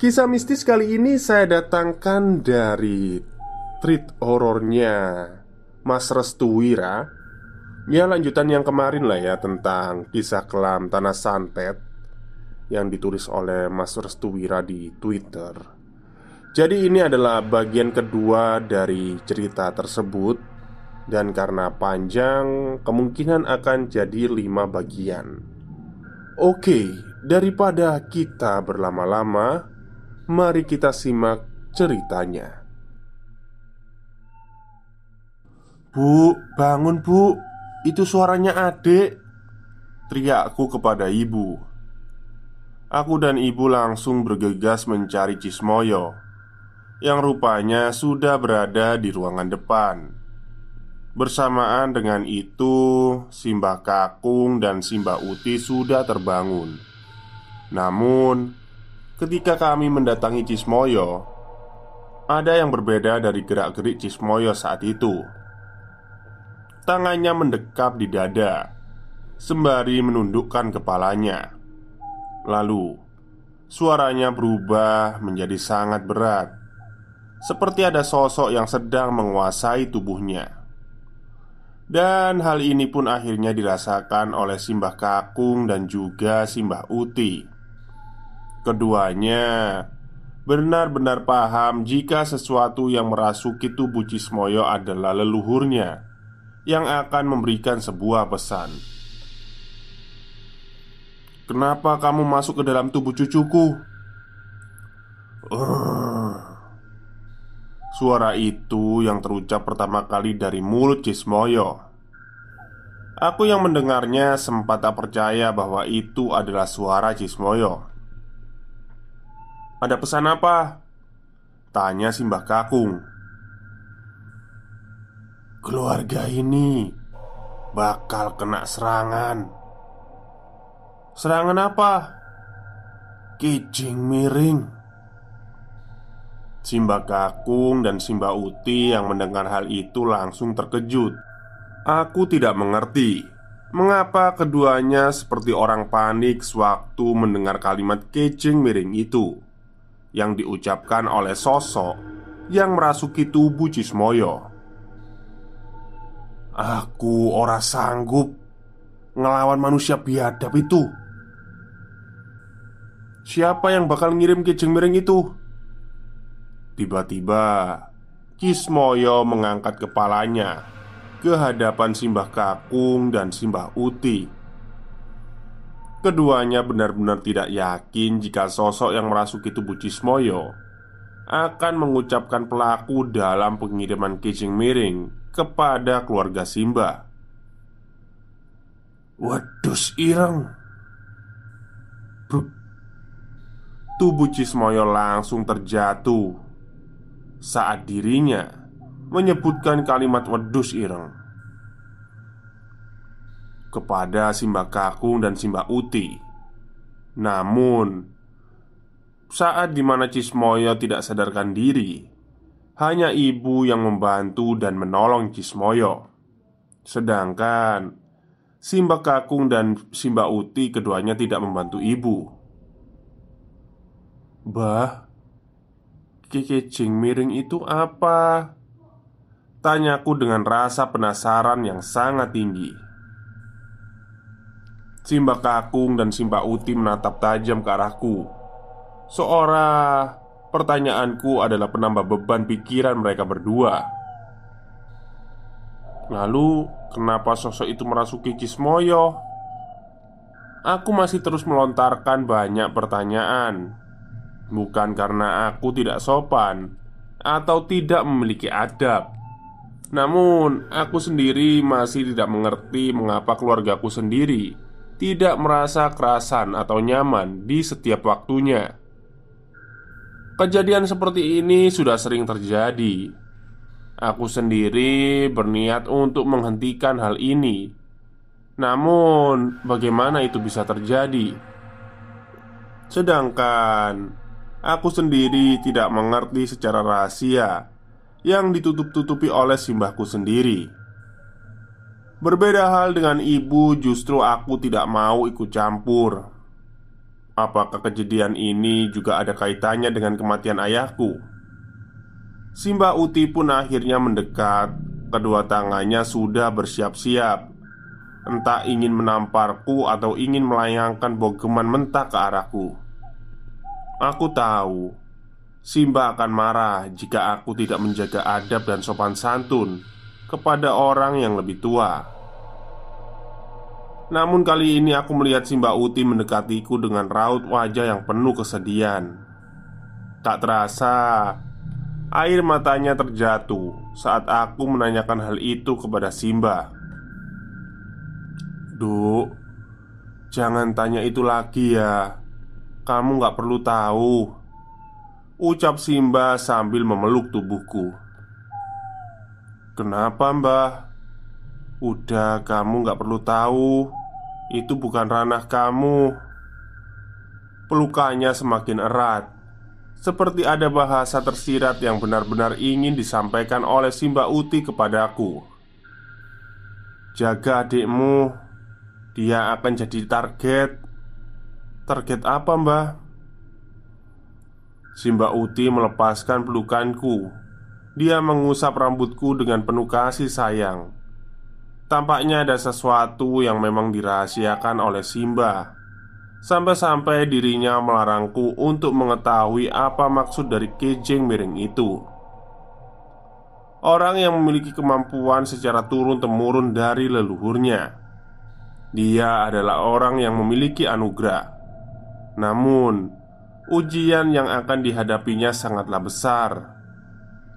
Kisah mistis kali ini saya datangkan dari treat horornya Mas Restu Wira. Ya lanjutan yang kemarin lah ya tentang kisah kelam Tanah Santet Yang ditulis oleh Mas Restu Wira di Twitter. Jadi ini adalah bagian kedua dari cerita tersebut Dan karena panjang kemungkinan akan jadi lima bagian. Oke, daripada kita berlama-lama Mari kita simak ceritanya. Bu, bangun, Bu. Itu suaranya adik. Teriakku kepada ibu. Aku dan ibu langsung bergegas mencari Cismoyo yang rupanya sudah berada di ruangan depan. Bersamaan dengan itu, Simbah Kakung dan Simbah Uti sudah terbangun. Namun, Ketika kami mendatangi Cismoyo Ada yang berbeda dari gerak-gerik Cismoyo saat itu. Tangannya mendekap di dada Sembari menundukkan kepalanya. Lalu Suaranya berubah menjadi sangat berat Seperti ada sosok yang sedang menguasai tubuhnya. Dan hal ini pun akhirnya dirasakan oleh Simbah Kakung dan juga Simbah Uti Keduanya benar-benar paham jika sesuatu yang merasuki tubuh Cismoyo adalah leluhurnya yang akan memberikan sebuah pesan. "Kenapa kamu masuk ke dalam tubuh cucuku?" Uh, suara itu yang terucap pertama kali dari mulut Cismoyo. Aku yang mendengarnya sempat tak percaya bahwa itu adalah suara Cismoyo. Ada pesan apa? Tanya Simbah Kakung. Keluarga ini bakal kena serangan. Serangan apa? Kijing miring. Simbah Kakung dan Simbah Uti yang mendengar hal itu langsung terkejut. Aku tidak mengerti Mengapa keduanya seperti orang panik sewaktu mendengar kalimat kecing miring itu yang diucapkan oleh sosok yang merasuki tubuh Cismoyo. Aku ora sanggup ngelawan manusia biadab itu. Siapa yang bakal ngirim kijeng miring itu? Tiba-tiba Kismoyo mengangkat kepalanya ke hadapan Simbah Kakung dan Simbah Uti Keduanya benar-benar tidak yakin jika sosok yang merasuki tubuh Cismoyo akan mengucapkan pelaku dalam pengiriman kijing miring kepada keluarga Simba. Wadus ireng Bruk Tubuh Cismoyo langsung terjatuh Saat dirinya menyebutkan kalimat wedus ireng kepada Simba Kakung dan Simba Uti. Namun, saat di mana Cismoyo tidak sadarkan diri, hanya ibu yang membantu dan menolong Cismoyo. Sedangkan Simba Kakung dan Simba Uti keduanya tidak membantu ibu. Bah, kekecing miring itu apa? Tanyaku dengan rasa penasaran yang sangat tinggi Simba Kakung dan Simba Uti menatap tajam ke arahku. Seorang pertanyaanku adalah penambah beban pikiran mereka berdua. Lalu, kenapa sosok itu merasuki Cismoyo? Aku masih terus melontarkan banyak pertanyaan. Bukan karena aku tidak sopan Atau tidak memiliki adab. Namun, aku sendiri masih tidak mengerti mengapa keluargaku sendiri tidak merasa kerasan atau nyaman di setiap waktunya. Kejadian seperti ini sudah sering terjadi. Aku sendiri berniat untuk menghentikan hal ini, namun bagaimana itu bisa terjadi? Sedangkan aku sendiri tidak mengerti secara rahasia yang ditutup-tutupi oleh simbahku sendiri. Berbeda hal dengan ibu, justru aku tidak mau ikut campur. Apakah kejadian ini juga ada kaitannya dengan kematian ayahku? Simba Uti pun akhirnya mendekat. Kedua tangannya sudah bersiap-siap, entah ingin menamparku atau ingin melayangkan bogeman mentah ke arahku. Aku tahu Simba akan marah jika aku tidak menjaga adab dan sopan santun kepada orang yang lebih tua. Namun kali ini aku melihat Simba Uti mendekatiku dengan raut wajah yang penuh kesedihan. Tak terasa, air matanya terjatuh saat aku menanyakan hal itu kepada Simba. Duk, jangan tanya itu lagi ya. Kamu gak perlu tahu Ucap Simba sambil memeluk tubuhku Kenapa mbah? Udah kamu gak perlu tahu. Itu bukan ranah kamu. Pelukannya semakin erat. Seperti ada bahasa tersirat yang benar-benar ingin disampaikan oleh Simba Uti kepadaku Jaga adikmu. Dia akan jadi target. Target apa mbah? Simba Uti melepaskan pelukanku Dia mengusap rambutku dengan penuh kasih sayang. Tampaknya ada sesuatu yang memang dirahasiakan oleh Simba. Sampai-sampai dirinya melarangku untuk mengetahui apa maksud dari kejeng miring itu. Orang yang memiliki kemampuan secara turun-temurun dari leluhurnya. Dia adalah orang yang memiliki anugerah. Namun, Ujian yang akan dihadapinya sangatlah besar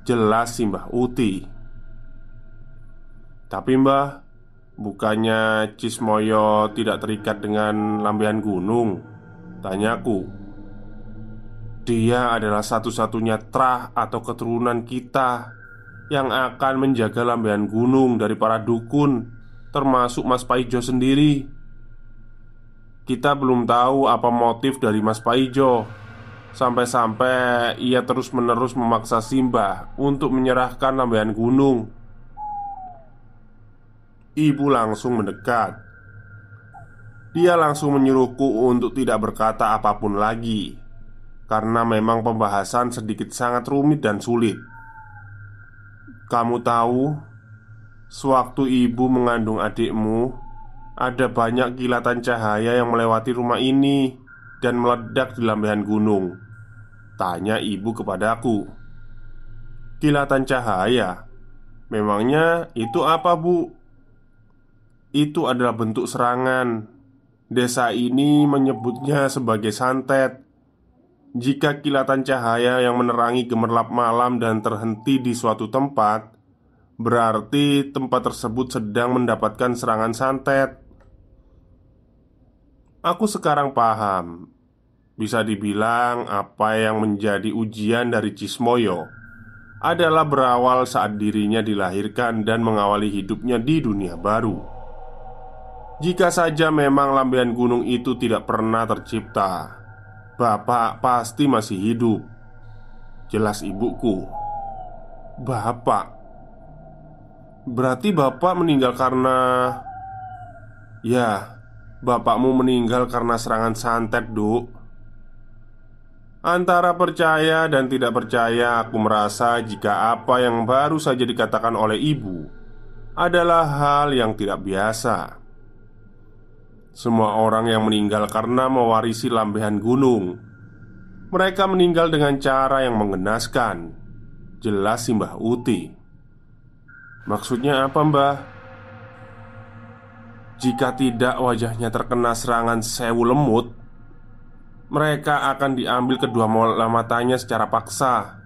Jelas sih Mbah. Uti. Tapi Mbah Bukannya Cismoyo tidak terikat dengan lambean gunung? Tanyaku Dia adalah satu-satunya trah atau keturunan kita Yang akan menjaga lambean gunung dari para dukun Termasuk Mas Paijo sendiri. Kita belum tahu apa motif dari Mas Paijo Sampai-sampai ia terus-menerus memaksa Simba untuk menyerahkan lambean gunung. Ibu langsung mendekat. Dia langsung menyuruhku untuk tidak berkata apa pun lagi, karena memang pembahasan sedikit sangat rumit dan sulit. Kamu tahu, sewaktu ibu mengandung adikmu, ada banyak kilatan cahaya yang melewati rumah ini dan meledak di lambean gunung. Tanya ibu kepadaku Kilatan cahaya. Memangnya itu apa bu? Itu adalah bentuk serangan. Desa ini menyebutnya sebagai santet. Jika kilatan cahaya yang menerangi gemerlap malam dan terhenti di suatu tempat Berarti tempat tersebut sedang mendapatkan serangan santet Aku sekarang paham bisa dibilang apa yang menjadi ujian dari Cismoyo adalah berawal saat dirinya dilahirkan dan mengawali hidupnya di dunia baru. Jika saja memang lambean gunung itu tidak pernah tercipta, Bapak pasti masih hidup. Jelas ibuku. Bapak. Berarti Bapak meninggal karena Ya, bapakmu meninggal karena serangan santet, Duk. Antara percaya dan tidak percaya, aku merasa jika apa yang baru saja dikatakan oleh ibu adalah hal yang tidak biasa. Semua orang yang meninggal karena mewarisi lambehan gunung, mereka meninggal dengan cara yang mengenaskan. Jelas sih Mbah Uti. Maksudnya apa, Mbah? Jika tidak wajahnya terkena serangan sewu lemut, mereka akan diambil kedua bola matanya secara paksa.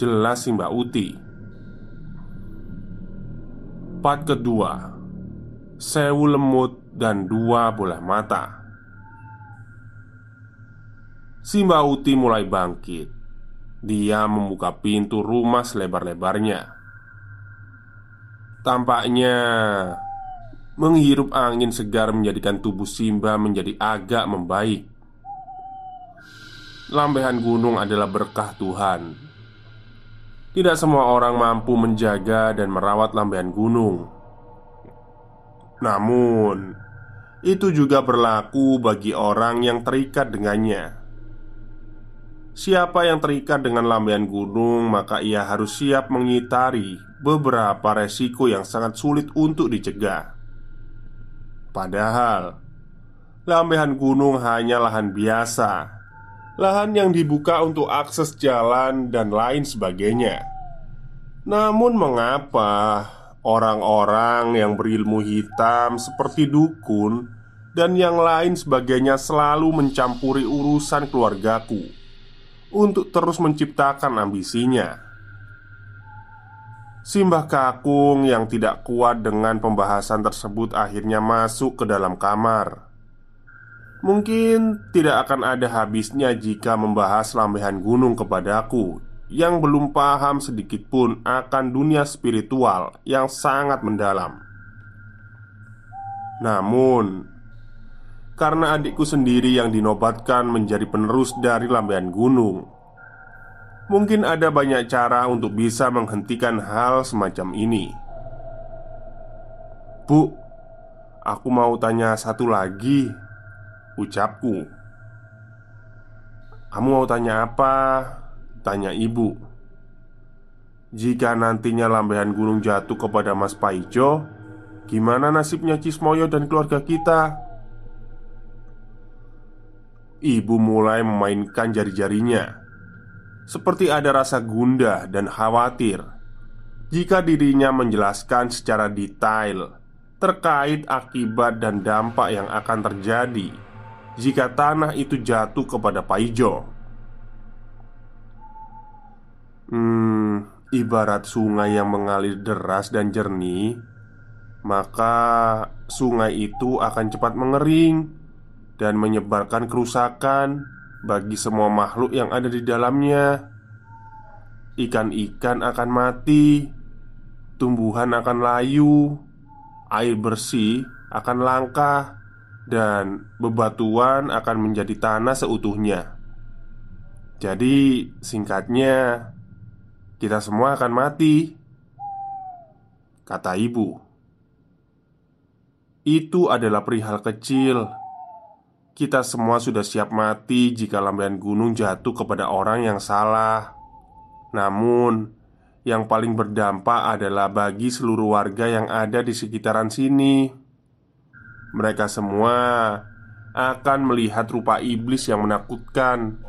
Jelas si Mbak Uti. Part kedua. Sewu lemut dan dua bola mata. Si Mbak Uti mulai bangkit. Dia membuka pintu rumah selebar-lebarnya. Tampaknya Menghirup angin segar menjadikan tubuh Simba menjadi agak membaik Lambehan gunung adalah berkah Tuhan. Tidak semua orang mampu menjaga dan merawat lambehan gunung. Namun, itu juga berlaku bagi orang yang terikat dengannya. Siapa yang terikat dengan lambehan gunung, maka ia harus siap mengitari beberapa resiko yang sangat sulit untuk dicegah. Padahal, lambehan gunung hanya lahan biasa lahan yang dibuka untuk akses jalan dan lain sebagainya. Namun, mengapa orang-orang yang berilmu hitam seperti dukun dan yang lain sebagainya selalu mencampuri urusan keluargaku untuk terus menciptakan ambisinya? Simbah Kakung yang tidak kuat dengan pembahasan tersebut akhirnya masuk ke dalam kamar Mungkin tidak akan ada habisnya jika membahas lambehan gunung kepadaku yang belum paham sedikit pun akan dunia spiritual yang sangat mendalam. Namun, karena adikku sendiri yang dinobatkan menjadi penerus dari lambehan gunung, mungkin ada banyak cara untuk bisa menghentikan hal semacam ini. Bu, aku mau tanya satu lagi. Ucapku Kamu mau tanya apa? Tanya ibu Jika nantinya lambehan gunung jatuh kepada Mas Paijo Gimana nasibnya Cismoyo dan keluarga kita? Ibu mulai memainkan jari-jarinya Seperti ada rasa gundah dan khawatir Jika dirinya menjelaskan secara detail Terkait akibat dan dampak yang akan terjadi jika tanah itu jatuh kepada Paijo. Hmm, ibarat sungai yang mengalir deras dan jernih, maka sungai itu akan cepat mengering dan menyebarkan kerusakan bagi semua makhluk yang ada di dalamnya. Ikan-ikan akan mati, tumbuhan akan layu, air bersih akan langka, dan bebatuan akan menjadi tanah seutuhnya. Jadi, singkatnya, kita semua akan mati, kata ibu. Itu adalah perihal kecil. Kita semua sudah siap mati jika lambean gunung jatuh kepada orang yang salah. Namun, yang paling berdampak adalah bagi seluruh warga yang ada di sekitaran sini. Mereka semua akan melihat rupa iblis yang menakutkan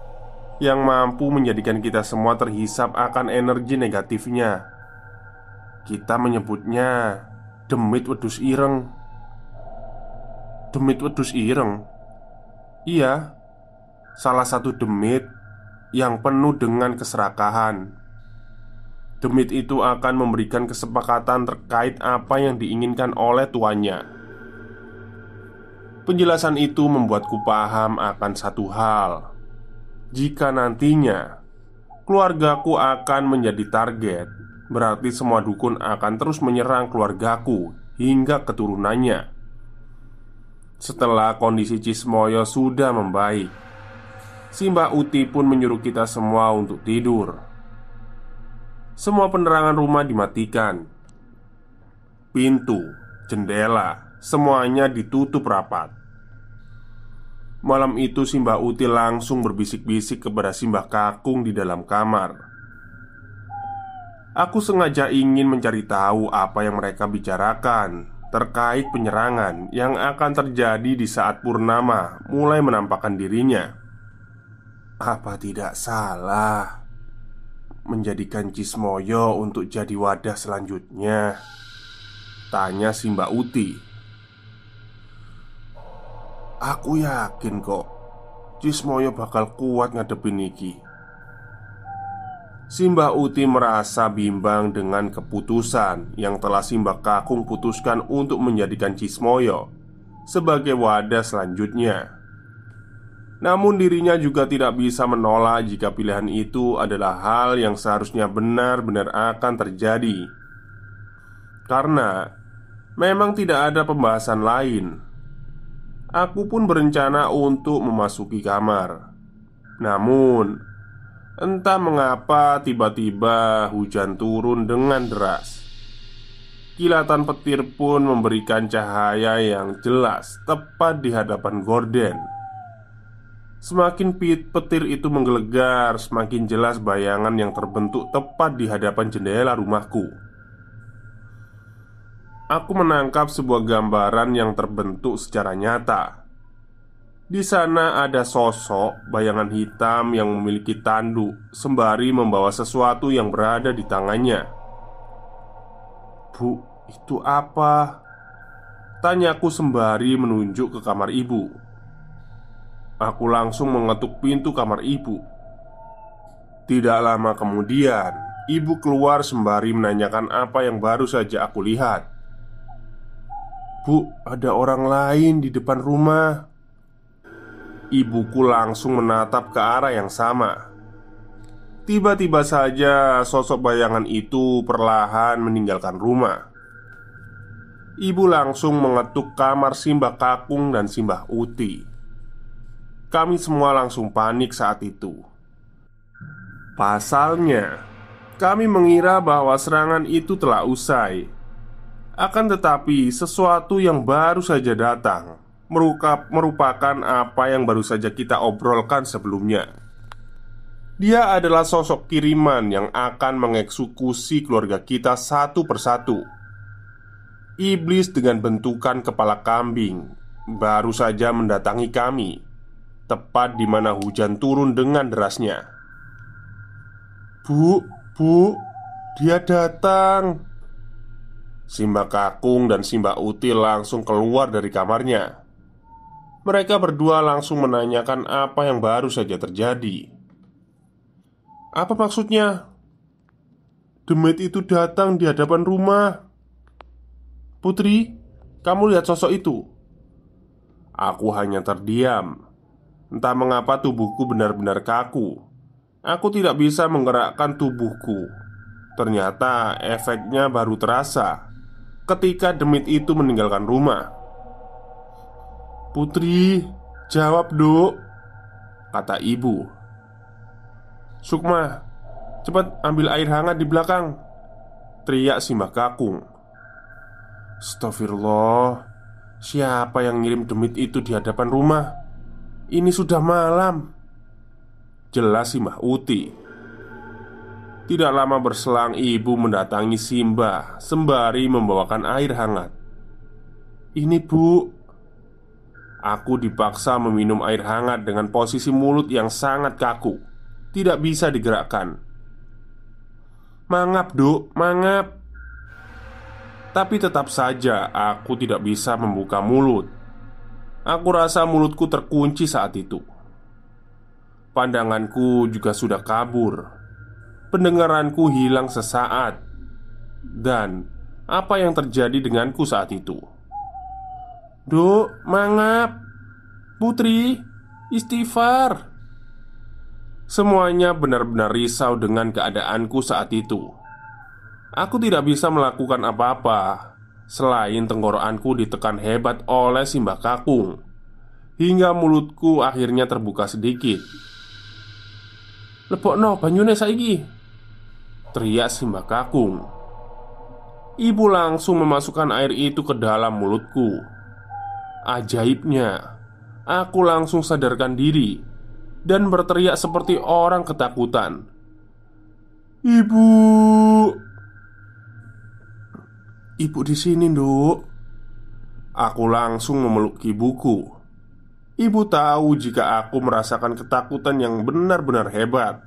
Yang mampu menjadikan kita semua terhisap akan energi negatifnya Kita menyebutnya Demit Wedus Ireng Demit Wedus Ireng? Iya Salah satu demit yang penuh dengan keserakahan Demit itu akan memberikan kesepakatan terkait apa yang diinginkan oleh tuannya Penjelasan itu membuatku paham akan satu hal. Jika nantinya keluargaku akan menjadi target, berarti semua dukun akan terus menyerang keluargaku hingga keturunannya. Setelah kondisi Cismoyo sudah membaik Si Mbak Uti pun menyuruh kita semua untuk tidur. Semua penerangan rumah dimatikan. Pintu, jendela, semuanya ditutup rapat. Malam itu Simbah Uti langsung berbisik-bisik kepada Simbah Kakung di dalam kamar. Aku sengaja ingin mencari tahu apa yang mereka bicarakan terkait penyerangan yang akan terjadi di saat Purnama mulai menampakkan dirinya. Apa tidak salah menjadikan Cismoyo untuk jadi wadah selanjutnya? Tanya si Mbak Uti. Aku yakin kok Cismoyo bakal kuat ngadepin Niki. Simbah Uti merasa bimbang dengan keputusan yang telah Simbah Kakung putuskan untuk menjadikan Cismoyo sebagai wadah selanjutnya. Namun dirinya juga tidak bisa menolak jika pilihan itu adalah hal yang seharusnya benar-benar akan terjadi. Karena memang tidak ada pembahasan lain. Aku pun berencana untuk memasuki kamar. Namun Entah mengapa tiba-tiba hujan turun dengan deras Kilatan petir pun memberikan cahaya yang jelas tepat di hadapan Gordon Semakin pit petir itu menggelegar, semakin jelas bayangan yang terbentuk tepat di hadapan jendela rumahku. Aku menangkap sebuah gambaran yang terbentuk secara nyata. Di sana ada sosok bayangan hitam yang memiliki tanduk sembari membawa sesuatu yang berada di tangannya. "Bu, itu apa?" Tanyaku sembari menunjuk ke kamar ibu. Aku langsung mengetuk pintu kamar ibu. Tidak lama kemudian, ibu keluar sembari menanyakan apa yang baru saja aku lihat. "Bu, ada orang lain di depan rumah." Ibuku langsung menatap ke arah yang sama. Tiba-tiba saja sosok bayangan itu perlahan meninggalkan rumah. Ibu langsung mengetuk kamar Simbah Kakung dan Simbah Uti. Kami semua langsung panik saat itu. Pasalnya, kami mengira bahwa serangan itu telah usai. Akan tetapi, sesuatu yang baru saja datang merupakan apa yang baru saja kita obrolkan sebelumnya. Dia adalah sosok kiriman yang akan mengeksekusi keluarga kita satu persatu. Iblis dengan bentukan kepala kambing baru saja mendatangi kami, tepat di mana hujan turun dengan derasnya. "Bu, Bu, dia datang!" Simba Kakung dan Simba Uti langsung keluar dari kamarnya. Mereka berdua langsung menanyakan apa yang baru saja terjadi. Apa maksudnya? Demit itu datang di hadapan rumah. Putri, kamu lihat sosok itu? Aku hanya terdiam. Entah mengapa tubuhku benar-benar kaku. Aku tidak bisa menggerakkan tubuhku. Ternyata efeknya baru terasa ketika demit itu meninggalkan rumah. Putri, jawab duk Kata ibu. Sukma, cepat ambil air hangat di belakang Teriak si Mbak Kakung Astagfirullah Siapa yang ngirim demit itu di hadapan rumah? Ini sudah malam. Jelas si Mbak Uti. Tidak lama berselang ibu mendatangi Simba Sembari membawakan air hangat. Ini bu Aku dipaksa meminum air hangat dengan posisi mulut yang sangat kaku. Tidak bisa digerakkan. Mangap duk, mangap. Tapi tetap saja aku tidak bisa membuka mulut. Aku rasa mulutku terkunci saat itu. Pandanganku juga sudah kabur. Pendengaranku hilang sesaat. Dan apa yang terjadi denganku saat itu Duk, mangap Putri, istighfar. Semuanya benar-benar risau dengan keadaanku saat itu. Aku tidak bisa melakukan apa-apa Selain tenggorokanku ditekan hebat oleh Simbah Kakung. Hingga mulutku akhirnya terbuka sedikit. No banyune saiki Teriak Simbah Kakung. Ibu langsung memasukkan air itu ke dalam mulutku Ajaibnya Aku langsung sadarkan diri Dan berteriak seperti orang ketakutan Ibu Ibu di sini, Nduk. Aku langsung memeluk ibuku. Ibu tahu jika aku merasakan ketakutan yang benar-benar hebat.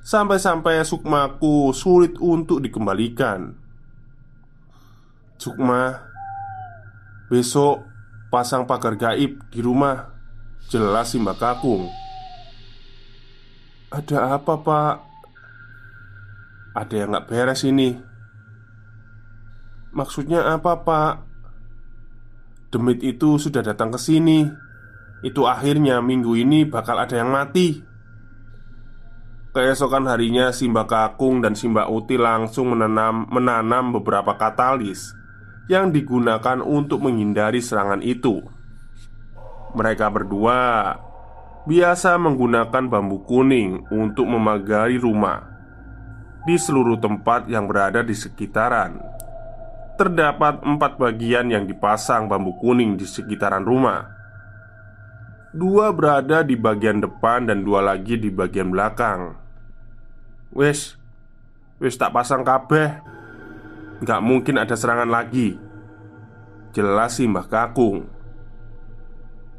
Sampai-sampai sukmaku sulit untuk dikembalikan. Sukma, besok pasang pagar gaib di rumah. Jelas sih Mbak Kakung. Ada apa, Pak? Ada yang gak beres ini. Maksudnya apa pak? Demit itu sudah datang ke sini Itu akhirnya minggu ini bakal ada yang mati Keesokan harinya Simba Kakung dan Simba Uti langsung menanam, menanam beberapa katalis Yang digunakan untuk menghindari serangan itu Mereka berdua biasa menggunakan bambu kuning untuk memagari rumah di seluruh tempat yang berada di sekitaran terdapat empat bagian yang dipasang bambu kuning di sekitaran rumah. Dua berada di bagian depan dan dua lagi di bagian belakang. Wes, wes tak pasang kabeh. Gak mungkin ada serangan lagi. Jelas sih Mbah Kakung.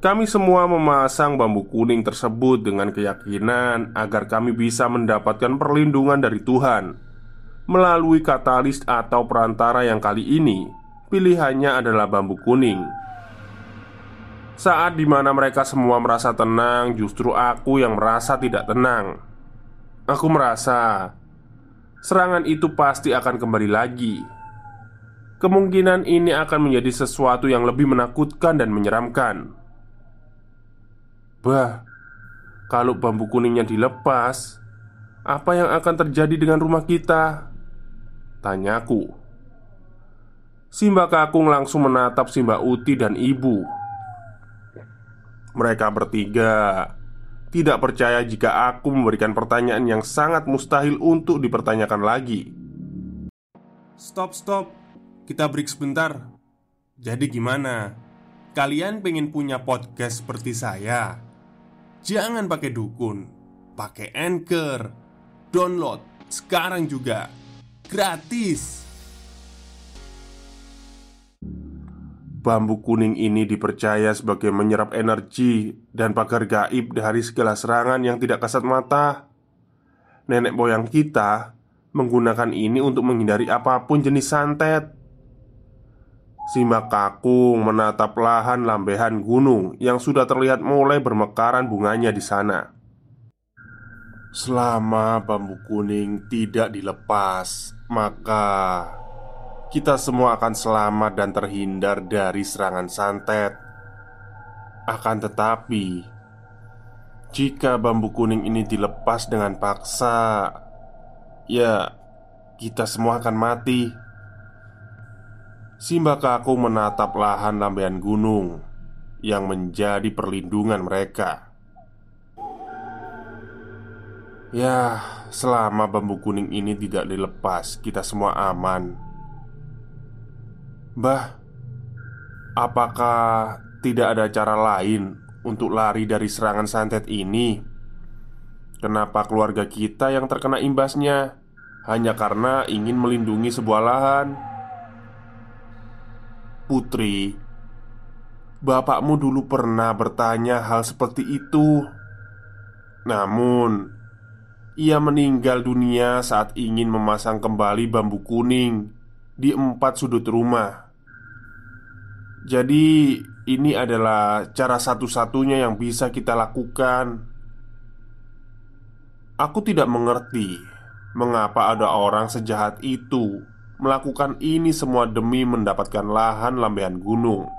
Kami semua memasang bambu kuning tersebut dengan keyakinan agar kami bisa mendapatkan perlindungan dari Tuhan melalui katalis atau perantara yang kali ini pilihannya adalah bambu kuning. Saat di mana mereka semua merasa tenang, justru aku yang merasa tidak tenang. Aku merasa serangan itu pasti akan kembali lagi. Kemungkinan ini akan menjadi sesuatu yang lebih menakutkan dan menyeramkan. Bah, kalau bambu kuningnya dilepas, apa yang akan terjadi dengan rumah kita? Tanyaku Simba Kakung langsung menatap Simba Uti dan ibu Mereka bertiga Tidak percaya jika aku memberikan pertanyaan yang sangat mustahil untuk dipertanyakan lagi Stop, stop Kita break sebentar Jadi gimana? Kalian pengen punya podcast seperti saya? Jangan pakai dukun Pakai anchor Download sekarang juga gratis. Bambu kuning ini dipercaya sebagai menyerap energi dan pagar gaib dari segala serangan yang tidak kasat mata. Nenek moyang kita menggunakan ini untuk menghindari apa pun jenis santet. Simbah kakung menatap lahan lambehan gunung yang sudah terlihat mulai bermekaran bunganya di sana. Selama bambu kuning tidak dilepas, maka kita semua akan selamat dan terhindar dari serangan santet. Akan tetapi, jika bambu kuning ini dilepas dengan paksa, ya kita semua akan mati. Simba Kaku menatap lahan lambean gunung yang menjadi perlindungan mereka. Ya, selama bambu kuning ini tidak dilepas, kita semua aman. Bah, apakah tidak ada cara lain untuk lari dari serangan santet ini? Kenapa keluarga kita yang terkena imbasnya hanya karena ingin melindungi sebuah lahan? Putri, bapakmu dulu pernah bertanya hal seperti itu. Namun, ia meninggal dunia saat ingin memasang kembali bambu kuning di empat sudut rumah. Jadi, ini adalah cara satu-satunya yang bisa kita lakukan. Aku tidak mengerti mengapa ada orang sejahat itu melakukan ini semua demi mendapatkan lahan lambean gunung.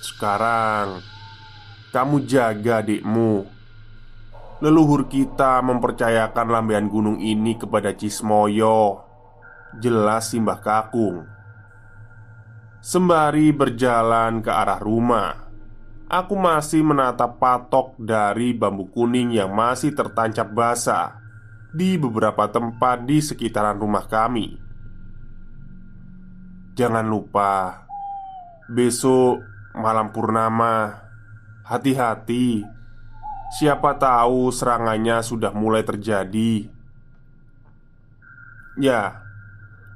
Sekarang, kamu jaga adikmu Leluhur kita mempercayakan lambean gunung ini kepada Cismoyo jelas Simbah Kakung. Sembari berjalan ke arah rumah, aku masih menatap patok dari bambu kuning yang masih tertancap basah di beberapa tempat di sekitaran rumah kami. Jangan lupa, besok malam purnama, hati-hati. Siapa tahu serangannya sudah mulai terjadi. Ya,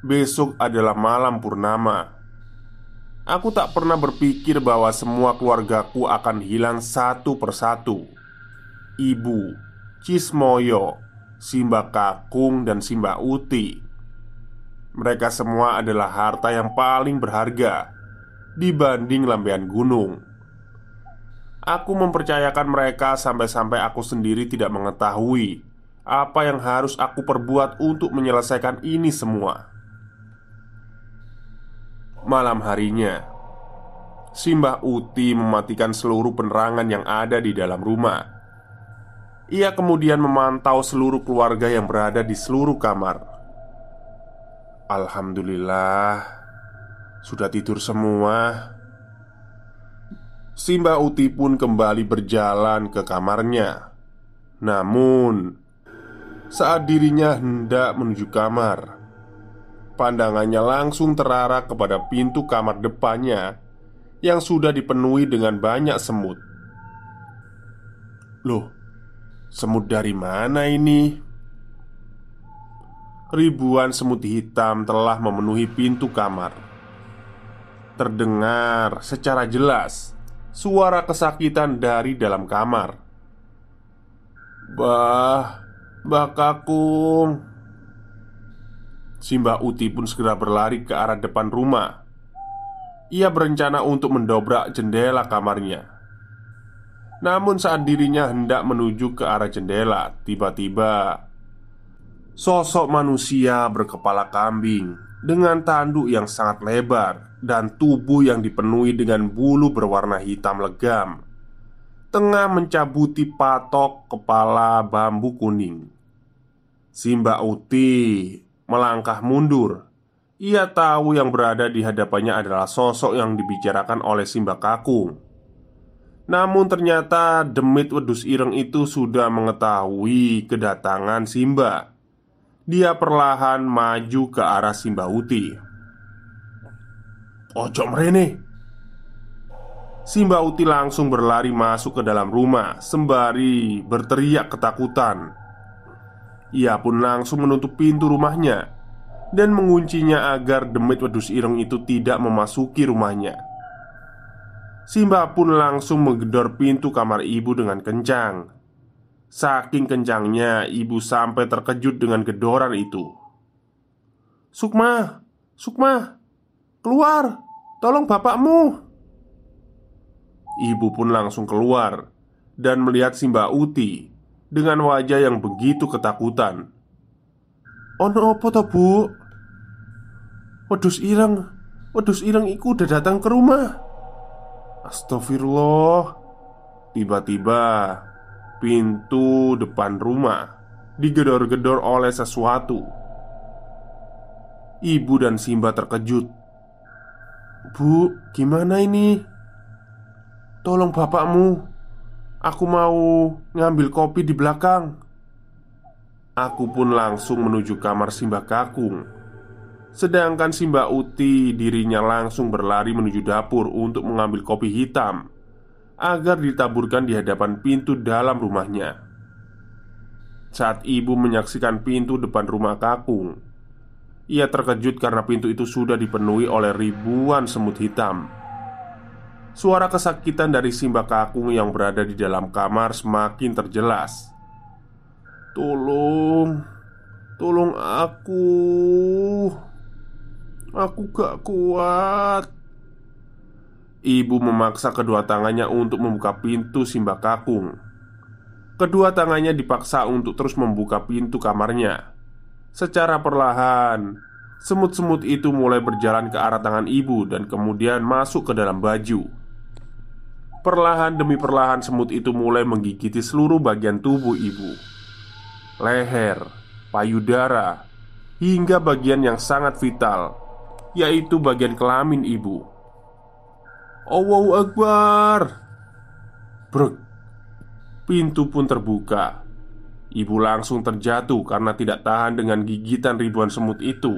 besok adalah malam purnama. Aku tak pernah berpikir bahwa semua keluargaku akan hilang satu persatu. Ibu, Cismoyo, Simba Kakung, dan Simba Uti. Mereka semua adalah harta yang paling berharga dibanding lambean gunung. Aku mempercayakan mereka sampai-sampai aku sendiri tidak mengetahui apa yang harus aku perbuat untuk menyelesaikan ini semua. Malam harinya, Simbah Uti mematikan seluruh penerangan yang ada di dalam rumah. Ia kemudian memantau seluruh keluarga yang berada di seluruh kamar. Alhamdulillah, sudah tidur semua. Simba Uti pun kembali berjalan ke kamarnya. Namun, saat dirinya hendak menuju kamar, pandangannya langsung terarah kepada pintu kamar depannya yang sudah dipenuhi dengan banyak semut. Loh, semut dari mana ini? Ribuan semut hitam telah memenuhi pintu kamar. Terdengar secara jelas suara kesakitan dari dalam kamar. Bah, Mbak Simba Uti pun segera berlari ke arah depan rumah Ia berencana untuk mendobrak jendela kamarnya Namun saat dirinya hendak menuju ke arah jendela Tiba-tiba Sosok manusia berkepala kambing Dengan tanduk yang sangat lebar Dan tubuh yang dipenuhi dengan bulu berwarna hitam legam tengah mencabuti patok kepala bambu kuning. Simba Uti melangkah mundur. Ia tahu yang berada di hadapannya adalah sosok yang dibicarakan oleh Simba Kakung. Namun ternyata demit wedus ireng itu sudah mengetahui kedatangan Simba. Dia perlahan maju ke arah Simba Uti. Ojo merene, Simba Uti langsung berlari masuk ke dalam rumah sembari berteriak ketakutan. Ia pun langsung menutup pintu rumahnya dan menguncinya agar demit wedus ireng itu tidak memasuki rumahnya. Simba pun langsung menggedor pintu kamar ibu dengan kencang. Saking kencangnya, ibu sampai terkejut dengan gedoran itu. "Sukma, Sukma, keluar! Tolong bapakmu!" Ibu pun langsung keluar dan melihat Simba Uti dengan wajah yang begitu ketakutan. Ono apa to, Bu? Wedus ireng, wedus ireng iku udah datang ke rumah. Astagfirullah. Tiba-tiba pintu depan rumah digedor-gedor oleh sesuatu. Ibu dan Simba terkejut. "Bu, gimana ini?" Tolong bapakmu Aku mau ngambil kopi di belakang. Aku pun langsung menuju kamar Simba Kakung. Sedangkan Simba Uti dirinya langsung berlari menuju dapur untuk mengambil kopi hitam Agar ditaburkan di hadapan pintu dalam rumahnya. Saat ibu menyaksikan pintu depan rumah Kakung Ia terkejut karena pintu itu sudah dipenuhi oleh ribuan semut hitam Suara kesakitan dari Simba Kakung yang berada di dalam kamar semakin terjelas. Tolong, tolong aku. Aku gak kuat. Ibu memaksa kedua tangannya untuk membuka pintu Simba Kakung. Kedua tangannya dipaksa untuk terus membuka pintu kamarnya. Secara perlahan, semut-semut itu mulai berjalan ke arah tangan ibu dan kemudian masuk ke dalam baju. Perlahan demi perlahan semut itu mulai menggigiti seluruh bagian tubuh ibu Leher, payudara, hingga bagian yang sangat vital, yaitu bagian kelamin ibu. Allahu Akbar. Brek. Pintu pun terbuka. Ibu langsung terjatuh karena tidak tahan dengan gigitan ribuan semut itu.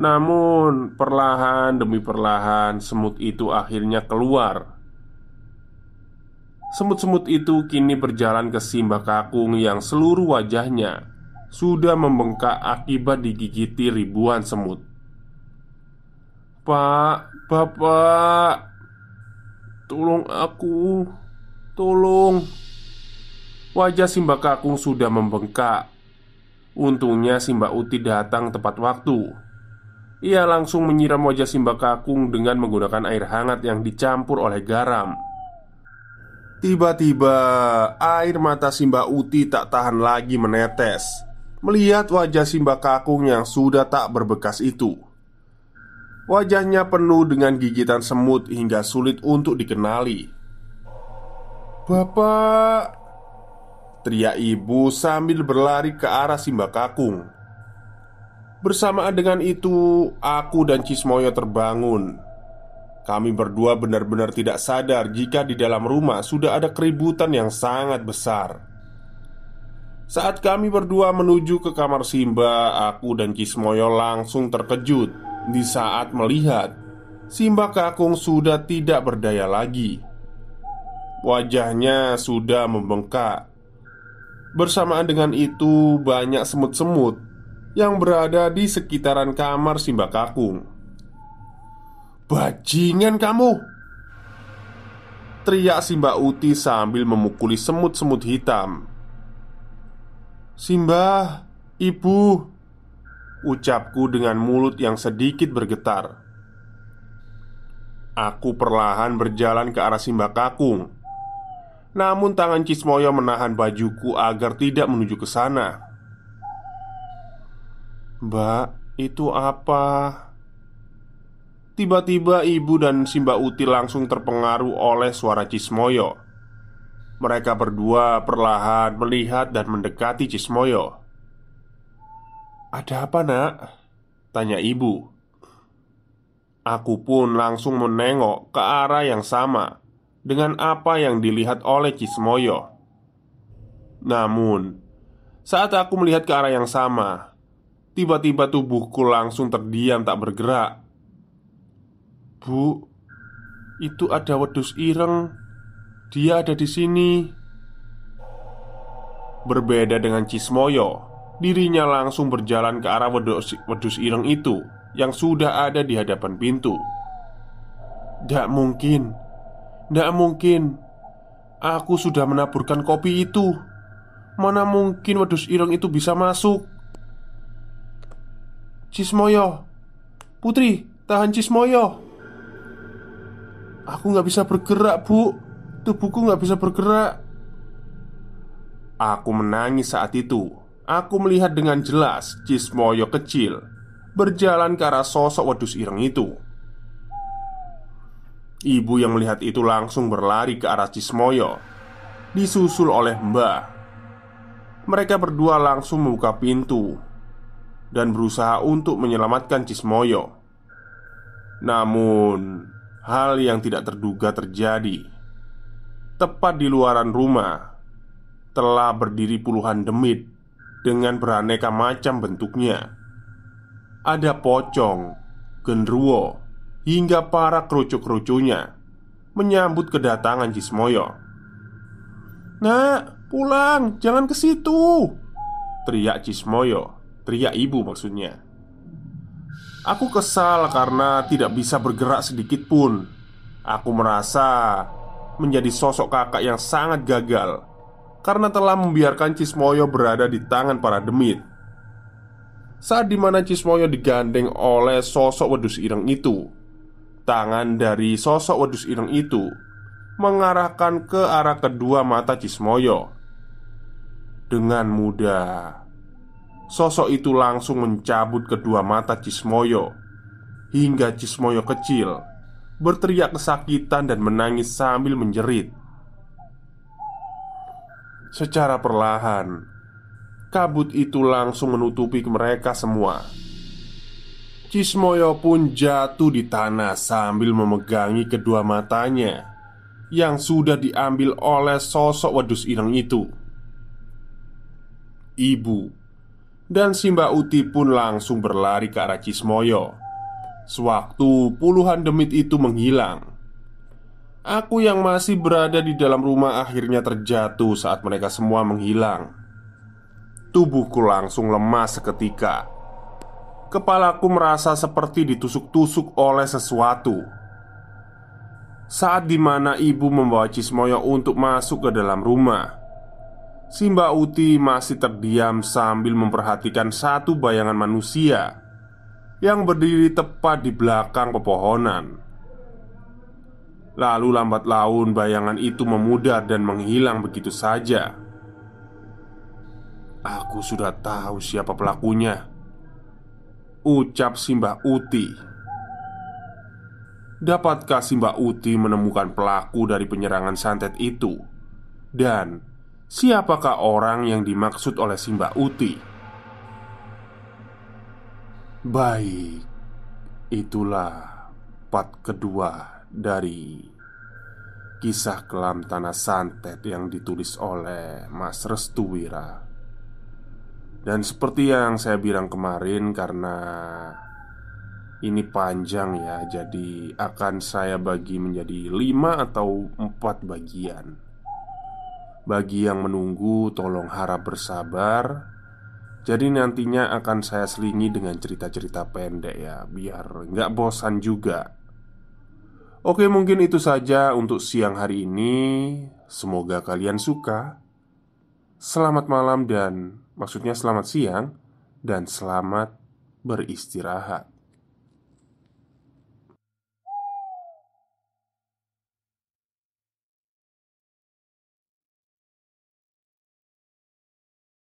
Namun, perlahan demi perlahan, semut itu akhirnya keluar. Semut-semut itu kini berjalan ke Simba Kakung yang seluruh wajahnya sudah membengkak akibat digigiti ribuan semut. "Pak, Bapak, tolong aku, tolong!" Wajah Simba Kakung sudah membengkak. Untungnya Simba Uti datang tepat waktu ia langsung menyiram wajah Simba Kakung dengan menggunakan air hangat yang dicampur oleh garam. Tiba-tiba, air mata Simba Uti tak tahan lagi menetes melihat wajah Simba Kakung yang sudah tak berbekas itu. Wajahnya penuh dengan gigitan semut hingga sulit untuk dikenali. "Bapak!" teriak ibu sambil berlari ke arah Simba Kakung. Bersamaan dengan itu, aku dan Cismoyo terbangun. Kami berdua benar-benar tidak sadar jika di dalam rumah sudah ada keributan yang sangat besar. Saat kami berdua menuju ke kamar Simba, aku dan Cismoyo langsung terkejut di saat melihat Simba Kakung sudah tidak berdaya lagi. Wajahnya sudah membengkak. Bersamaan dengan itu, banyak semut-semut yang berada di sekitaran kamar Simba Kakung. "Bajingan kamu!" teriak Simba Uti sambil memukuli semut-semut hitam. "Simba, ibu!" ucapku dengan mulut yang sedikit bergetar. Aku perlahan berjalan ke arah Simba Kakung. Namun tangan Cismoyo menahan bajuku agar tidak menuju ke sana. Mbak, itu apa? Tiba-tiba ibu dan Simba Uti langsung terpengaruh oleh suara Cismoyo. Mereka berdua perlahan melihat dan mendekati Cismoyo. "Ada apa, Nak?" tanya ibu. Aku pun langsung menengok ke arah yang sama dengan apa yang dilihat oleh Cismoyo. Namun, saat aku melihat ke arah yang sama, Tiba-tiba tubuhku langsung terdiam tak bergerak Bu Itu ada wedus ireng. Dia ada di sini. Berbeda dengan Cismoyo Dirinya langsung berjalan ke arah wedus, wedus ireng itu Yang sudah ada di hadapan pintu. Tidak mungkin Tidak mungkin. Aku sudah menaburkan kopi itu. Mana mungkin wedus ireng itu bisa masuk? Cismoyo Putri, tahan Cismoyo Aku nggak bisa bergerak bu. Tubuhku nggak bisa bergerak. Aku menangis saat itu. Aku melihat dengan jelas Cismoyo kecil Berjalan ke arah sosok wedus ireng itu. Ibu yang melihat itu langsung berlari ke arah Cismoyo Disusul oleh mbah. Mereka berdua langsung membuka pintu dan berusaha untuk menyelamatkan Cismoyo. Namun, hal yang tidak terduga terjadi. Tepat di luaran rumah, telah berdiri puluhan demit dengan beraneka macam bentuknya. Ada pocong, genruwo, hingga para kerucuk-kerucunya menyambut kedatangan Cismoyo. "Nak, pulang, jangan ke situ!" teriak Cismoyo Teriak ibu maksudnya Aku kesal karena tidak bisa bergerak sedikit pun. Aku merasa menjadi sosok kakak yang sangat gagal Karena telah membiarkan Cismoyo berada di tangan para demit. Saat di mana Cismoyo digandeng oleh sosok wedus ireng itu Tangan dari sosok wedus ireng itu Mengarahkan ke arah kedua mata Cismoyo Dengan mudah Sosok itu langsung mencabut kedua mata Cismoyo Hingga Cismoyo kecil Berteriak kesakitan dan menangis sambil menjerit Secara perlahan kabut itu langsung menutupi mereka semua. Cismoyo pun jatuh di tanah sambil memegangi kedua matanya yang sudah diambil oleh sosok wedus ireng itu. Ibu dan Simba Uti pun langsung berlari ke arah Cismoyo. Sewaktu puluhan demit itu menghilang, aku yang masih berada di dalam rumah akhirnya terjatuh saat mereka semua menghilang. Tubuhku langsung lemas seketika. Kepalaku merasa seperti ditusuk-tusuk oleh sesuatu. Saat di mana ibu membawa Cismoyo untuk masuk ke dalam rumah Simba Uti masih terdiam sambil memperhatikan satu bayangan manusia Yang berdiri tepat di belakang pepohonan. Lalu lambat laun bayangan itu memudar dan menghilang begitu saja. Aku sudah tahu siapa pelakunya Ucap Simba Uti. Dapatkah Simba Uti menemukan pelaku dari penyerangan santet itu? Dan Siapakah orang yang dimaksud oleh Simba Uti? Baik, itulah part kedua dari kisah kelam tanah santet yang ditulis oleh Mas Restu Wira. Dan seperti yang saya bilang kemarin karena ini panjang ya Jadi akan saya bagi menjadi lima atau empat bagian bagi yang menunggu, tolong harap bersabar. Jadi nantinya akan saya selingi dengan cerita-cerita pendek ya Biar nggak bosan juga. Oke mungkin itu saja untuk siang hari ini. Semoga kalian suka. Selamat malam dan Maksudnya selamat siang Dan selamat beristirahat